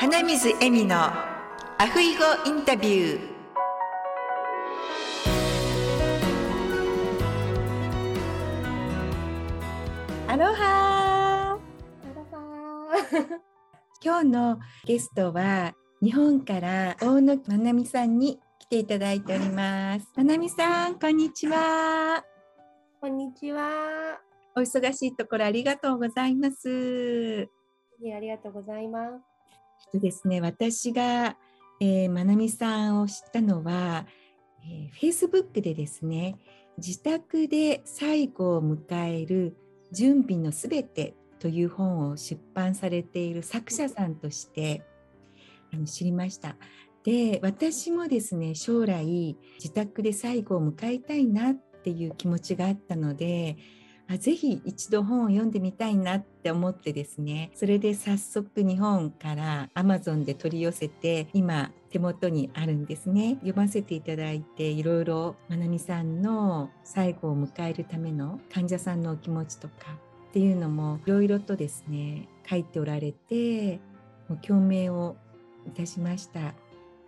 花水恵美のアフイゴインタビューアロハ今日のゲストは日本から大野まなみさんに来ていただいております。まなみさん、こんにちは。こんにちは。お忙しいところありがとうございます。ありがとうございます。とですね、私が、えー、まなみさんを知ったのは、えー、Facebook でですね、自宅で最後を迎える準備のすべてという本を出版されている作者さんとしてあの知りました。で私もですね将来自宅で最後を迎えたいなっていう気持ちがあったのであぜひ一度本を読んでみたいなって思ってですね。それで早速日本から Amazon で取り寄せて今手元にあるんですね。読ませていただいていろいろまなみさんの最後を迎えるための患者さんのお気持ちとかっていうのもいろいろとですね書いておられてもう共鳴をいたしました。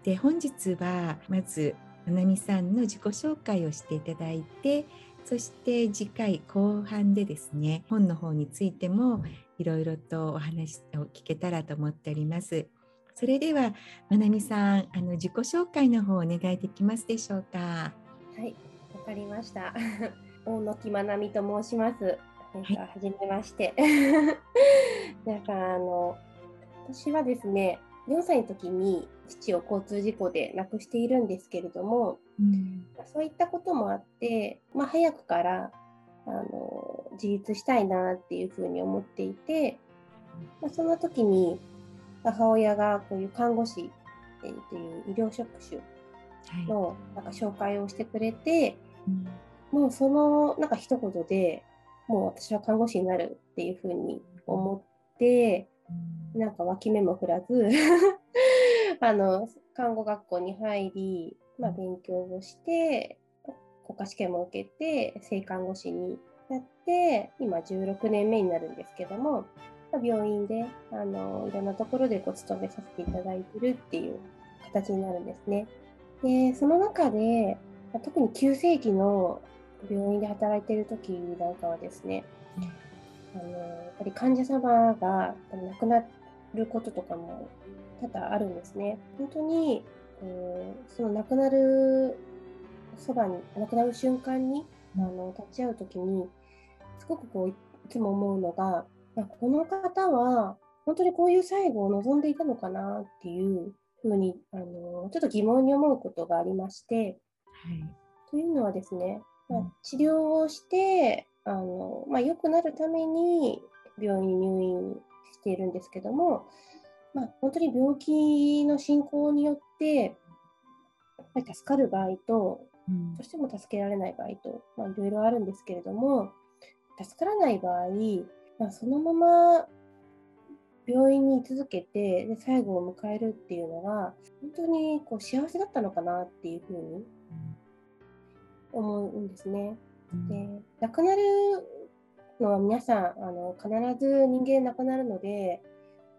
で本日はまずまなみさんの自己紹介をしていただいてそして次回後半でですね本の方についてもいろいろとお話を聞けたらと思っております。それではまなみさんあの自己紹介の方お願いできますでしょうか？はい、わかりました。大野木まなみと申します。はじめまして。だからあの私はですね4歳の時に父を交通事故で亡くしているんですけれども、うん、そういったこともあって、まあ、早くからあの自立したいなっていうふうに思っていて、まあ、その時に母親がこういう看護師っていう医療職種のなんか紹介をしてくれて、はい、もうそのなんか一言でもう私は看護師になるっていうふうに思って、なんか脇目も振らず あの看護学校に入り、まあ、勉強をして国家試験も受けて性看護師になって今16年目になるんですけども、まあ、病院であのいろんなところでご勤めさせていただいてるっていう形になるんですね。でその中で特に急性期の病院で働いている時なんかはですね、あのやっぱり患者様が亡くなっることとかも多々あるんですね。本当に、えー、その亡くなるそばに亡くなる瞬間にあの立ち会う時にすごくこういつも思うのがこの方は本当にこういう最後を望んでいたのかなっていうふうにあのちょっと疑問に思うことがありまして、はい、というのはですね、まあ、治療をしてあの、まあ、良くなるために病院に入院しているんですけども、まあ、本当に病気の進行によってやっぱり助かる場合と、うん、どうしても助けられない場合と、まあ、いろいろあるんですけれども助からない場合、まあ、そのまま病院に居続けてで最後を迎えるっていうのは本当にこう幸せだったのかなっていうふうに思うんですね。で亡くなるのは皆さんあの必ず人間亡くなるので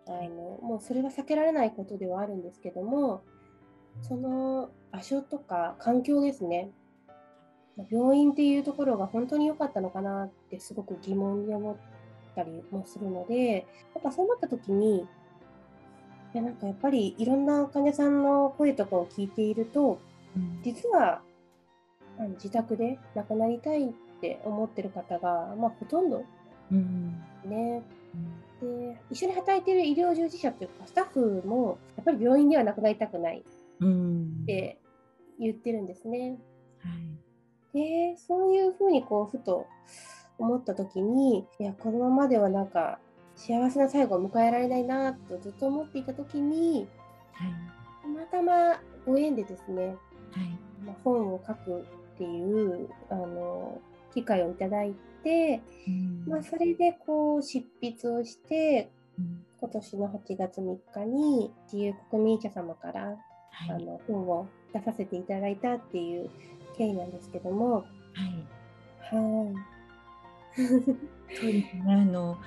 あのもうそれは避けられないことではあるんですけどもその場所とか環境ですね。病院っていうところが本当に良かったのかなってすごく疑問に思ったりもするのでやっぱそうなった時にいやなんかやっぱりいろんな患者さんの声とかを聞いていると、実はあの自宅で亡くなりたいって思ってる方が、まあ、ほとんど、うん、ね、うん、で一緒に働いている医療従事者というかスタッフもやっぱり病院では亡くなりたくないって言ってるんですね。はい、でそういうふうにこうふと思った時にいやこのままではなんか幸せな最後を迎えられないなとずっと思っていた時に、はい、たまたまご縁でですね、はい。まあ、本を書くっていうあの機会をいただいて、うん、まあ、それでこう執筆をして、うん、今年の8月3日に自由国民社様から、はい、あの本を出させていただいたっていう経緯なんですけども。はい。はい。そうですね。あの、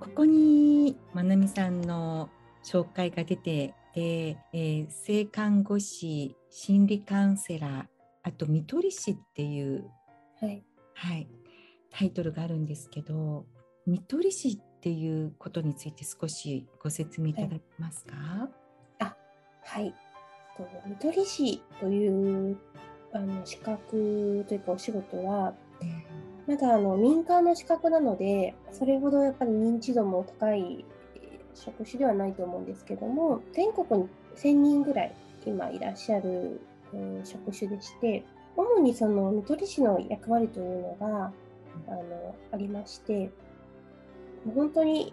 ここにまなみさんの紹介が出てで、えー、性看護師心理カウンセラーあと看取り師っていう、はい、はい、タイトルがあるんですけど看取り師っていうことについて少しご説明いただけますか、はい、あはい。看取り師というあの資格というかお仕事は、まだあの民間の資格なのでそれほどやっぱり認知度も高い職種ではないと思うんですけども全国に1000人ぐらい今いらっしゃる、えー、職種でして主にその看取り師の役割というのがあのありまして本当に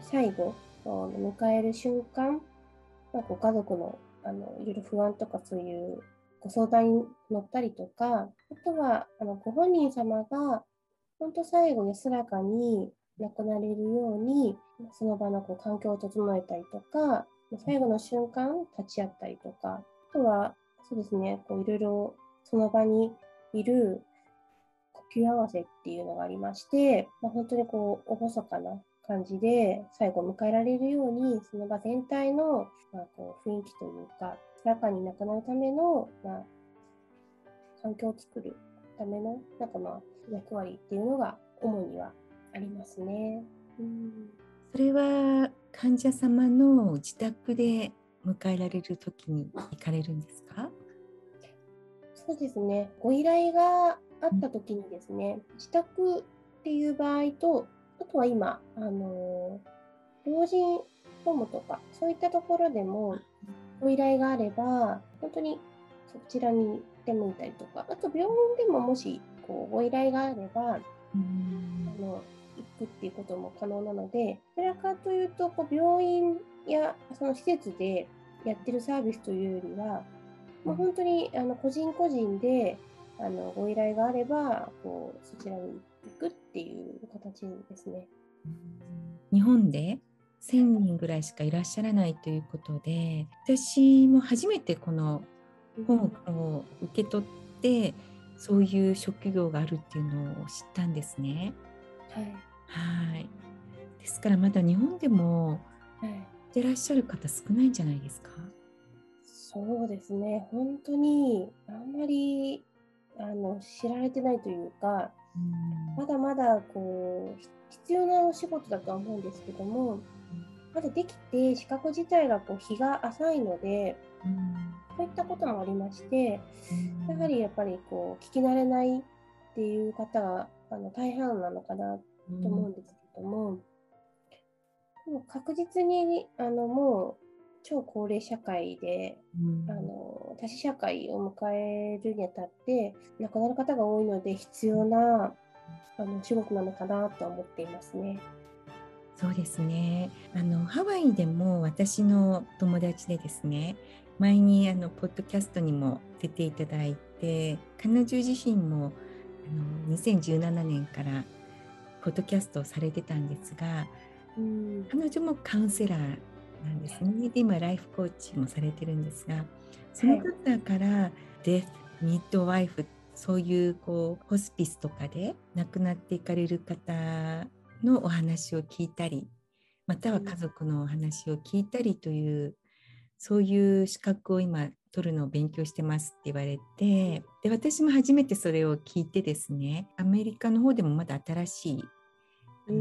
最後迎える瞬間、まあ、ご家族のあのいろいろ不安とかそういうご相談に乗ったりとかあとはあのご本人様が本当最後安らかに亡くなれるようにその場のこう環境を整えたりとか最後の瞬間立ち会ったりとかあとはそうですねこういろいろその場にいる呼吸合わせっていうのがありまして、まあ、本当にこう厳かな感じで最後迎えられるようにその場全体の、まあ、こう雰囲気というか中に亡くなるための、まあ、環境を作るためのなんかまあ役割っていうのが主にはありますね。うん、それは患者様の自宅で迎えられる時に行かれるんですか？そうですね。ご依頼があった時にですね、うん、自宅っていう場合と、あとは今、あの老人ホームとか、そういったところでもご依頼があれば、本当にそちらに行ってもいたりとか、あと病院でももしこうご依頼があれば、うん、あの行くっていうことも可能なので、どちらかというと、こう病院やその施設でやってるサービスというよりは、もう本当にあの個人個人であのご依頼があればこうそちらに行くっていう形ですね。日本で1000人ぐらいしかいらっしゃらないということで私も初めてこの本を受け取ってそういう職業があるっていうのを知ったんですね。はい、はい。ですからまだ日本でもいてらっしゃる方少ないんじゃないですか？そうですね。本当にあんまりあの知られてないというか、まだまだこう必要なお仕事だとは思うんですけども、まだできて資格自体がこう日が浅いので、そういったこともありまして、やはりやっぱりこう聞き慣れないっていう方があの大半なのかなと思うんですけども、でも確実にあのもう超高齢社会で、うん、あの多子社会を迎えるにあたって亡くなる方が多いので必要なあの仕事なのかなと思っていますね。そうですね。あのハワイでも私の友達でですね前にあのポッドキャストにも出ていただいて彼女自身もあの2017年からポッドキャストをされてたんですが、うん、彼女もカウンセラーなんですね。で今ライフコーチもされてるんですがその方からデスミッドワイフそういうこうホスピスとかで亡くなっていかれる方のお話を聞いたりまたは家族のお話を聞いたりというそういう資格を今取るのを勉強してますって言われてで私も初めてそれを聞いてですねアメリカの方でもまだ新しい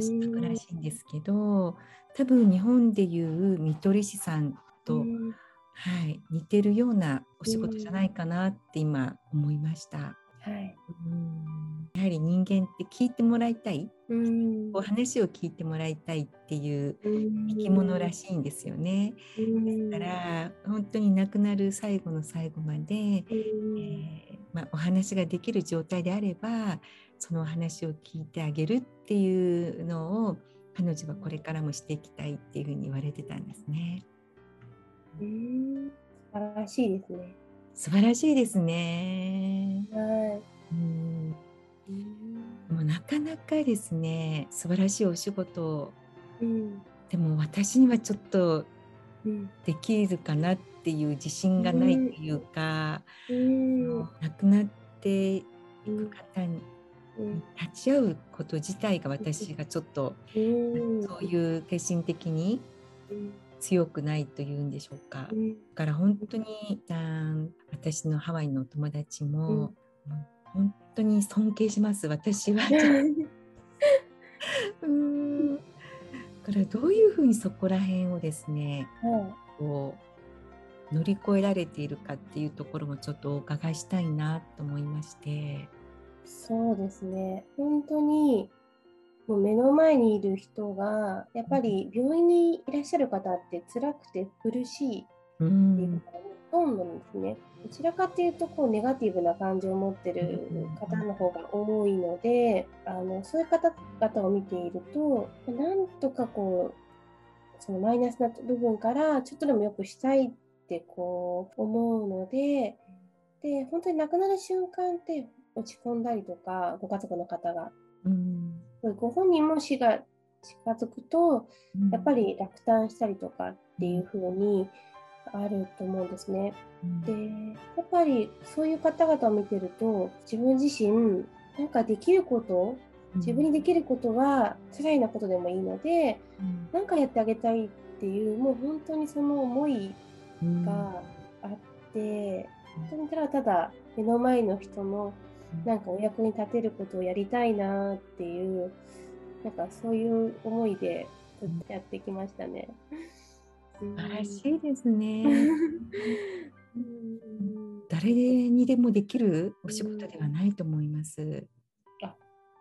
資格らしいんですけど多分日本でいう看取り師さんと、はい、似てるようなお仕事じゃないかなって今思いました。はい、うん。やはり人間って聞いてもらいたい、うんお話を聞いてもらいたいっていう生き物らしいんですよね。だから本当に亡くなる最後の最後まで、えー、まあ、お話ができる状態であればそのお話を聞いてあげるっていうのを彼女はこれからもしていきたいっていうふうに言われてたんですね。うん素晴らしいですね。素晴らしいですね。はい。うんもうなかなかですね素晴らしいお仕事、うん、でも私にはちょっとできるかなっていう自信がないというか、うん、亡くなっていく方に立ち会うこと自体が私がちょっと、そういう精神的に強くないというんでしょうか。だから本当に私のハワイの友達も、うん、本当に尊敬します私は。うん。だからどういうふうにそこら辺をですね、うん、こう乗り越えられているかっていうところもちょっとお伺いしたいなと思いまして。そうですね。本当にもう目の前にいる人がやっぱり病院にいらっしゃる方って辛くて苦しいっていう方がほとんどなんですね。どちらかというとこうネガティブな感情を持ってる方の方が多いのであのそういう方々を見ているとなんとかこうそのマイナスな部分からちょっとでも良くしたいってこう思うのでで本当に亡くなる瞬間って落ち込んだりとかご家族の方が。うんご本人も死が近づくと、やっぱり落胆したりとかっていう風にあると思うんですね。でやっぱりそういう方々を見てると自分自身なんかできること自分にできることは辛いなことでもいいので何、うん、かやってあげたいっていうもう本当にその思いがあって、本当にただただ目の前の人のなんかお役に立てることをやりたいなっていうなんかそういう思いでやってきましたね。素晴らしいですね。誰にでもできるお仕事ではないと思います。あ、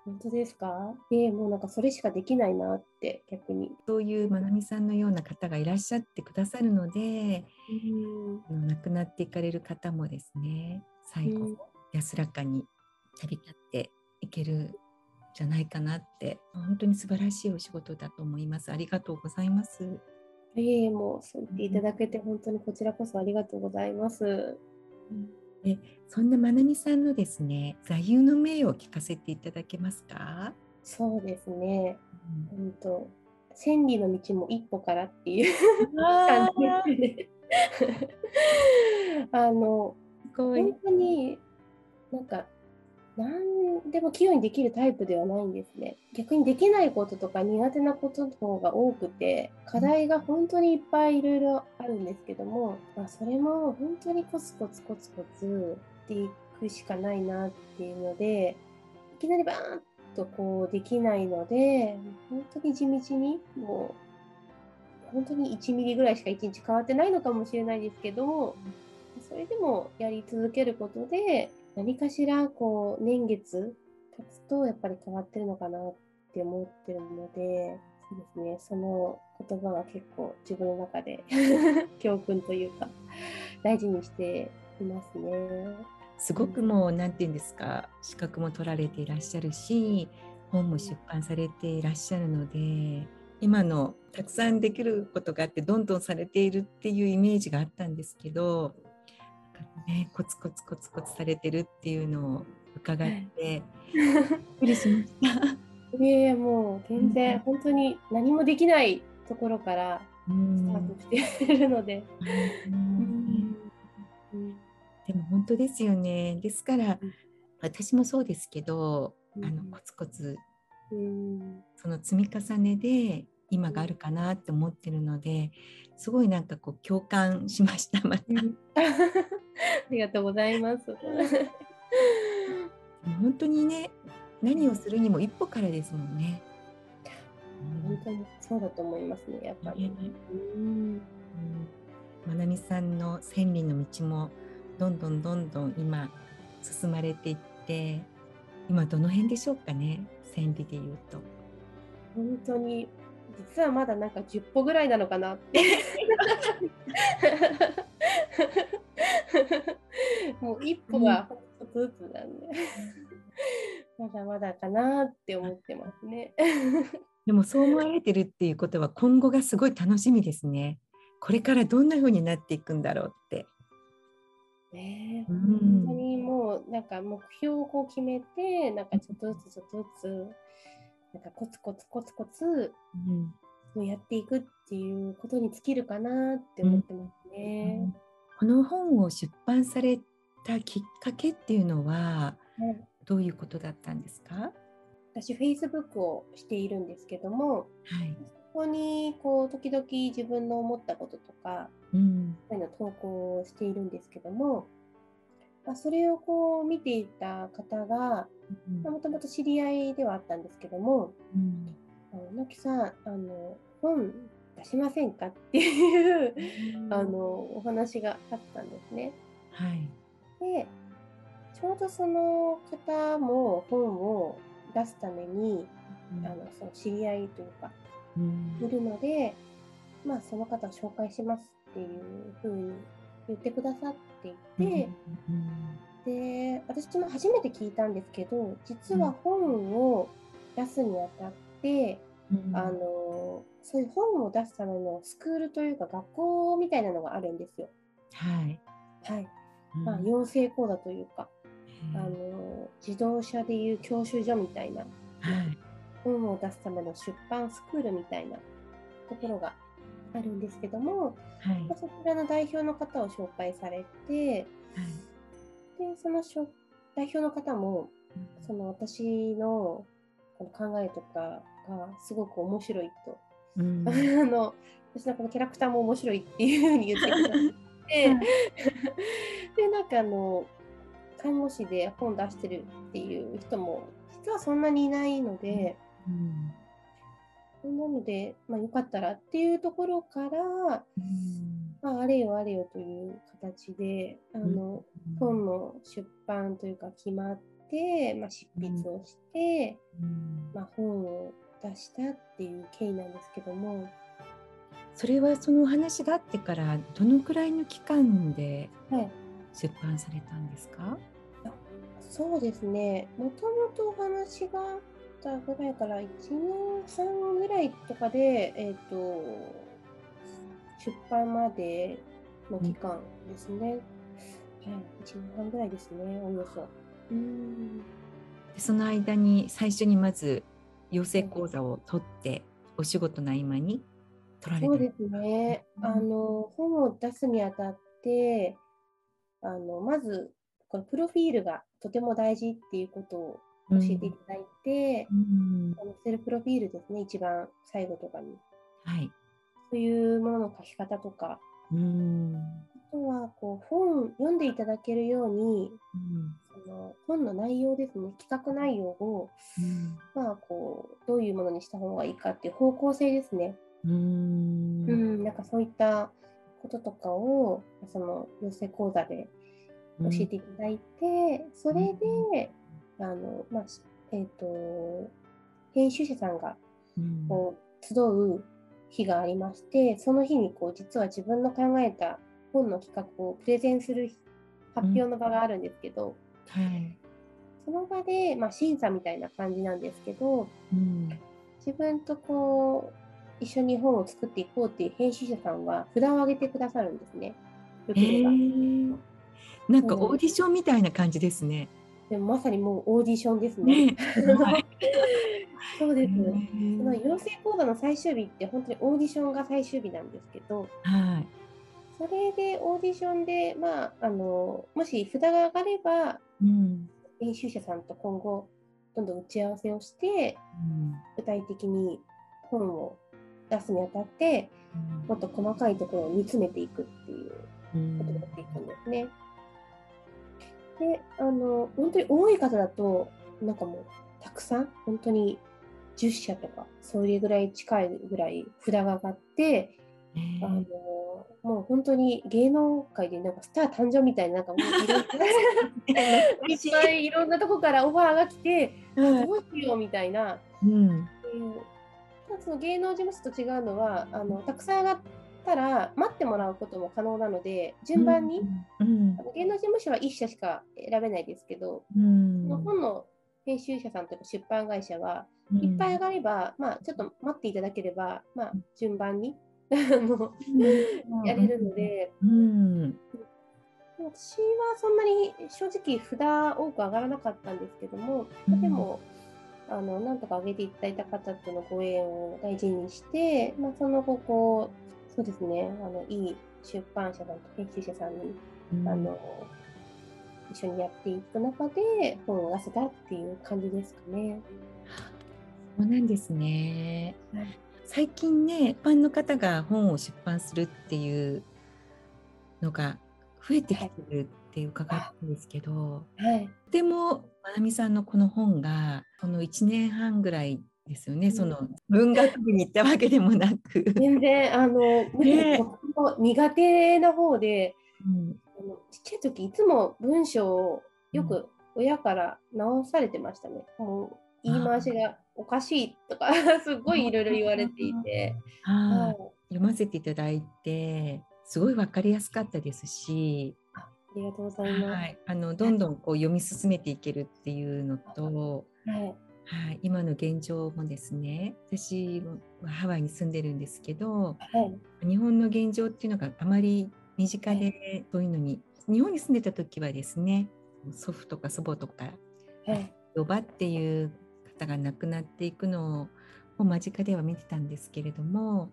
本当ですか？えー、もうなんかそれしかできないなって逆に。そういうまなみさんのような方がいらっしゃってくださるので、うん、亡くなっていかれる方もですね、最後安らかに旅立っていけるじゃないかなって本当に素晴らしいお仕事だと思います。ありがとうございます。ええもうそう言っていただけて本当にこちらこそありがとうございます。でそんなまなみさんのですね座右の銘を聞かせていただけますか？そうですね、うん、と千里の道も一歩からっていう 感じで。すね。あの本当になんか何でも器用にできるタイプではないんですね。逆にできないこととか苦手なことの方が多くて課題が本当にいっぱいいろいろあるんですけども、まあ、それも本当にコツコツコツコツっていくしかないなっていうのでいきなりバーンとこうできないので本当に地道にもう本当に1ミリぐらいしか1日変わってないのかもしれないですけどそれでもやり続けることで何かしらこう年月経つとやっぱり変わってるのかなって思ってるのでそうですねその言葉は結構自分の中で 教訓というか大事にしていますね。すごくもう何て言うんですか資格も取られていらっしゃるし本も出版されていらっしゃるので今のたくさんできることがあってどんどんされているっていうイメージがあったんですけどね、コツコツコツコツされてるっていうのを伺って、びっくりしました。いえもう全然、本当に何もできないところからスタートしているので。でも本当ですよね。ですから、私もそうですけど、あのコツコツ、その積み重ねで今があるかなって思ってるのですごいなんかこう共感しましたまた。ありがとうございます。本当にね何をするにも一歩からですもんね。本当にそうだと思いますねやっぱり。うん、まなみさんの千里の道もどんどんどんどん今進まれていって今どの辺でしょうかね千里でいうと。本当に実はまだなんか10歩ぐらいなのかなって。もう一歩が一つずつなんで、まだまだかなって思ってますね。でもそう思われてるっていうことは今後がすごい楽しみですね。これからどんな風になっていくんだろうって。ね、うん、本当にもうなんか目標をこう決めてなんかちょっとずつちょっとずつなんかコツコツコツコツ、うん、やっていくっていうことに尽きるかなって思ってますね。うんこの本を出版されたきっかけっていうのは、どういうことだったんですか？私、Facebook をしているんですけども、はい、ここにこう時々自分の思ったこととか、うん。そういうの投稿をしているんですけども、まあ、それをこう見ていた方が、もともと知り合いではあったんですけども、うん。あののきさん、あの本出しませんかっていう、あのお話があったんですね。はい。で、ちょうどその方も本を出すために、あのその知り合いというか、うん。いるので、まあ、その方を紹介しますっていうふうに言ってくださっていて、で私も初めて聞いたんですけど実は本を出すにあたって、うん。あのそういう本を出すためのスクールというか学校みたいなのがあるんですよ。はい。はい。うん。まあ、養成講座というか、あの自動車でいう教習所みたいなはい。本を出すための出版スクールみたいなところがあるんですけども、はい。まあそちらの代表の方を紹介されて、でそのしょ代表の方もその私のこの考えとかがすごく面白いと、うん。あの私のこのキャラクターも面白いっていうふうに言ってくださって、でなんかあの看護師で本出してるっていう人も実はそんなにいないので、うんなので、まあ、よかったらっていうところから、うん。まあ、あれよあれよという形であの、本の出版というか決まって、まあ、執筆をして、うん。まあ、本を出したっていう経緯なんですけども、それはそのお話があってからどのくらいの期間ではい、出版されたんですか？そうですね。もともとお話がたぐらいから1年3ぐらいとかで、えー、と出版までの期間ですね、はい、1年半ぐらいですねおよそ。うんでその間に最初にまず養成講座を取ってお仕事の合間に取られたそうですね。うんあの本を出すにあたって、あのまずこのプロフィールがとても大事っていうことを教えていただいて、うん。あのセルプロフィールですね、一番最後とかに。はい。そういうものの書き方とか、うん。あとはこう本読んでいただけるように、うん。その本の内容ですね、企画内容を、うん。まあ、こうどういうものにした方がいいかっていう方向性ですね。うん。うん、なんかそういったこととかをその養成講座で教えていただいて、それで、あのまあしえっ、と編集者さんがうんこう集う日がありまして、その日にこう実は自分の考えた本の企画をプレゼンする発表の場があるんですけど、はい。その場で、まあ、審査みたいな感じなんですけど、うん自分とこう一緒に本を作っていこうっていう編集者さんは札を上げてくださるんですね。ルへクルがーなんかオーディションみたいな感じですね。でもまさにもうオーディションですね。そうです。へそーの養成講座の最終日って本当にオーディションが最終日なんですけど、はい。それでオーディションで、まあ、あのもし札が上がれば、うん編集者さんと今後、どんどん打ち合わせをして、うん具体的に本を出すにあたって、もっと細かいところを煮詰めていくっていううんことをやっていくんですね。で、あの、本当に多い方だと、なんかもう、たくさん、本当に10社とか、それぐらい近いぐらい札が上がって、あの、もう本当に芸能界でなんかスター誕生みたいな、なんかもういろんな、いっぱいいろんなとこからオファーが来て、はい。どうしようみたいな、うん。うただその芸能事務所と違うのはあのたくさん上がったら待ってもらうことも可能なので順番に、うん。あの芸能事務所は1社しか選べないですけど、うん。その本の編集者さんとか出版会社は、うん。いっぱい上がれば、まあ、ちょっと待っていただければ、まあ、順番に あのやれるので、うん。私はそんなに正直札多く上がらなかったんですけども、うん。でもあのなんとか上げていただいた方とのご縁を大事にして、まあ、その後こうそうですね。あのいい出版社さんと編集者さんに、うん。あの一緒にやっていく中で本を出せたっていう感じですかね。そうなんですね。はい。最近ね一般の方が本を出版するっていうのが増えてきてるって伺ったんですけど、はい、でもまなみさんのこの本がこの1年半ぐらいですよね、うん、その文学部に行ったわけでもなく。全然あの、ね、苦手な方で、うん、あのちっちゃい時いつも文章をよく親から直されてましたね。もう言い回しがおかしいとか すごいいろいろ言われていて、はい、読ませていただいてすごい分かりやすかったですし。ありがとうございます、はい、あのどんどんこう読み進めていけるっていうのと、はいはい、今の現状もですね私はハワイに住んでるんですけど、はい、日本の現状っていうのがあまり身近でそういうのに日本に住んでた時はですね祖父とか祖母とか、はい、呼ばっていう方が亡くなっていくのを間近では見てたんですけれども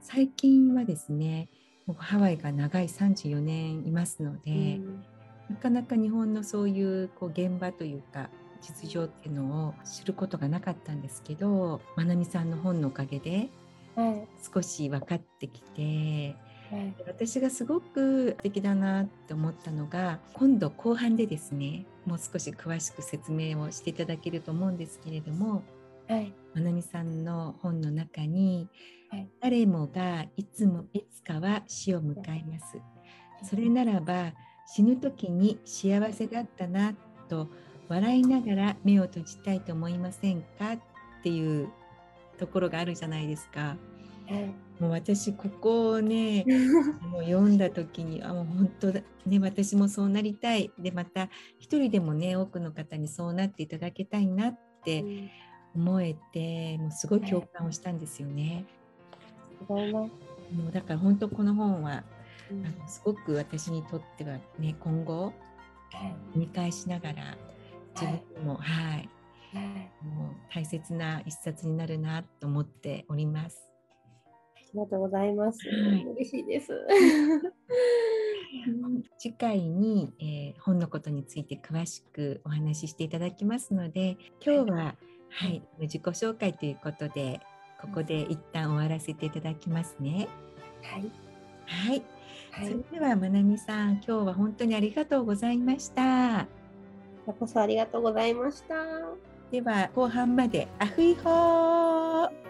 最近はですねもうハワイが長い34年いますので、なかなか日本のそういうこう現場というか実情っていうのを知ることがなかったんですけどまなみさんの本のおかげで少し分かってきて、はい、私がすごく素敵だなって思ったのが今度後半でですねもう少し詳しく説明をしていただけると思うんですけれども、はい、まなみさんの本の中に、はい、誰もがいつもいつかは死を迎えます。それならば死ぬ時に幸せだったなと笑いながら目を閉じたいと思いませんかっていうところがあるじゃないですか。もう私ここをね もう読んだ時にあもう本当だ。ね私もそうなりたい。でまた一人でもね多くの方にそうなっていただきたいなって思えて、もうすごい共感をしたんですよね。もうだから本当この本は、うん、あのすごく私にとってはね今後見返しながら自分も、はい、はい、もう大切な一冊になるなと思っております。ありがとうございます。はい、嬉しいです。次回に、えー、本のことについて詳しくお話ししていただきますので、今日は、はい、自己紹介ということで、ここで一旦終わらせていただきますね。はい。はい。はい、それではまなみさん、今日は本当にありがとうございました。ここそありがとうございました。では後半までアフイホー